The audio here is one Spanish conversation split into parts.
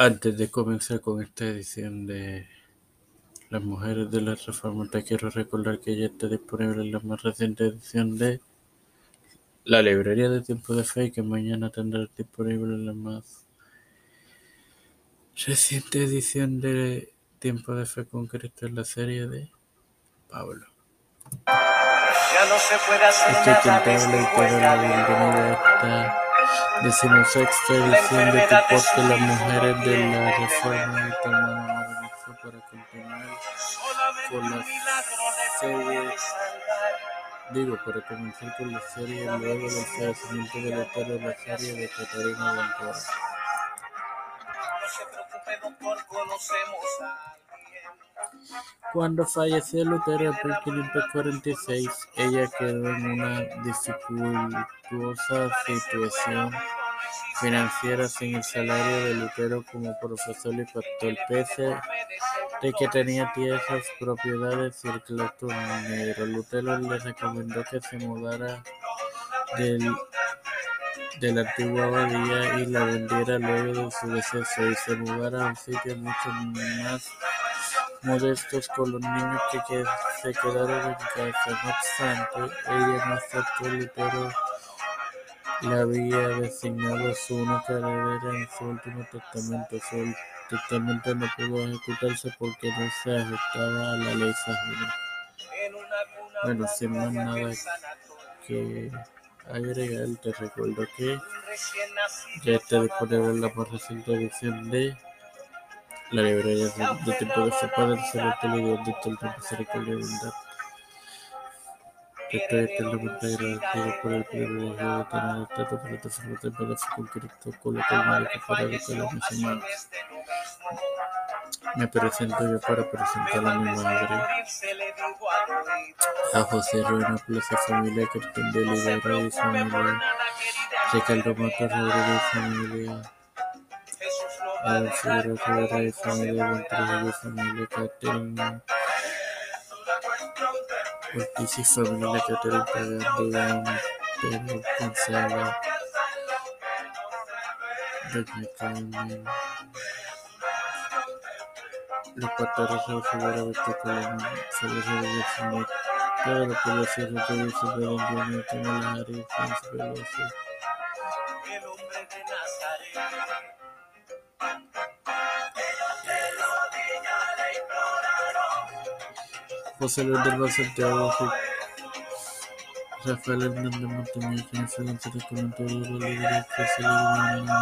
Antes de comenzar con esta edición de Las Mujeres de la Reforma, te quiero recordar que ya está disponible la más reciente edición de La Librería de Tiempo de Fe y que mañana tendrá disponible la más reciente edición de Tiempo de Fe con Cristo en la serie de Pablo. Ya no se puede hacer Estoy nada habla y te doy la bienvenida a esta decimosexta edición de tu podcast Las Mujeres de la Reforma tu hermano Maranatha para continuar con la serie, digo, para comenzar con la serie luego del fallecimiento del autor de la serie de Catarina Ventura. No se preocupe, doctor, conocemos a. Cuando falleció Lutero en 1546, ella quedó en una dificultuosa situación financiera sin el salario de Lutero como profesor y pastor, pese de que tenía tierras, propiedades y el claustro negro. Lutero le recomendó que se mudara del, de la antigua abadía y la vendiera luego de su deceso y se mudara a un sitio mucho más modestos con los niños que, se quedaron en casa. No obstante, ella no aceptó Lutero le había designado su única heredera en su último testamento. Su testamento no pudo ejecutarse porque no se ajustaba a la ley sajona. Bueno, sin más nada que agregar, te recuerdo que ya está disponible la más reciente edición de la librería de, de tiempo de fe para el celestial y Dios de toda misericordia y bondad. Estoy eternamente agradecido por el privilegio de tener esta plataforma de poder fe con con lo cual me mi Señor. este lugar. Me presento yo para presentar a mi madre, a José Ruena Plaza Familia, Cristian de Olivera y familia, Ricardo Matos Rodríguez familia, Jesús lo va a Adolfo dejar Rivera y familia, Catherine Ortiz y familia, Catherine Pagando, Iván, Pedro González, Doña Carmen, los pataros de la población de de Harris, Nancy Pelosi, el José Luis del Valle Santiago, Rafael Hernández González José Luis Víctor el de. Amén.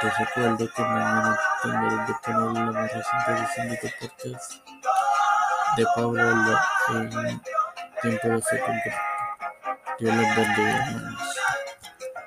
Te recuerdo que mañana tendrás disponible la más reciente edición de tu podcast de Pablo en Tiempo de Fe con. Dios les bendiga, hermanos.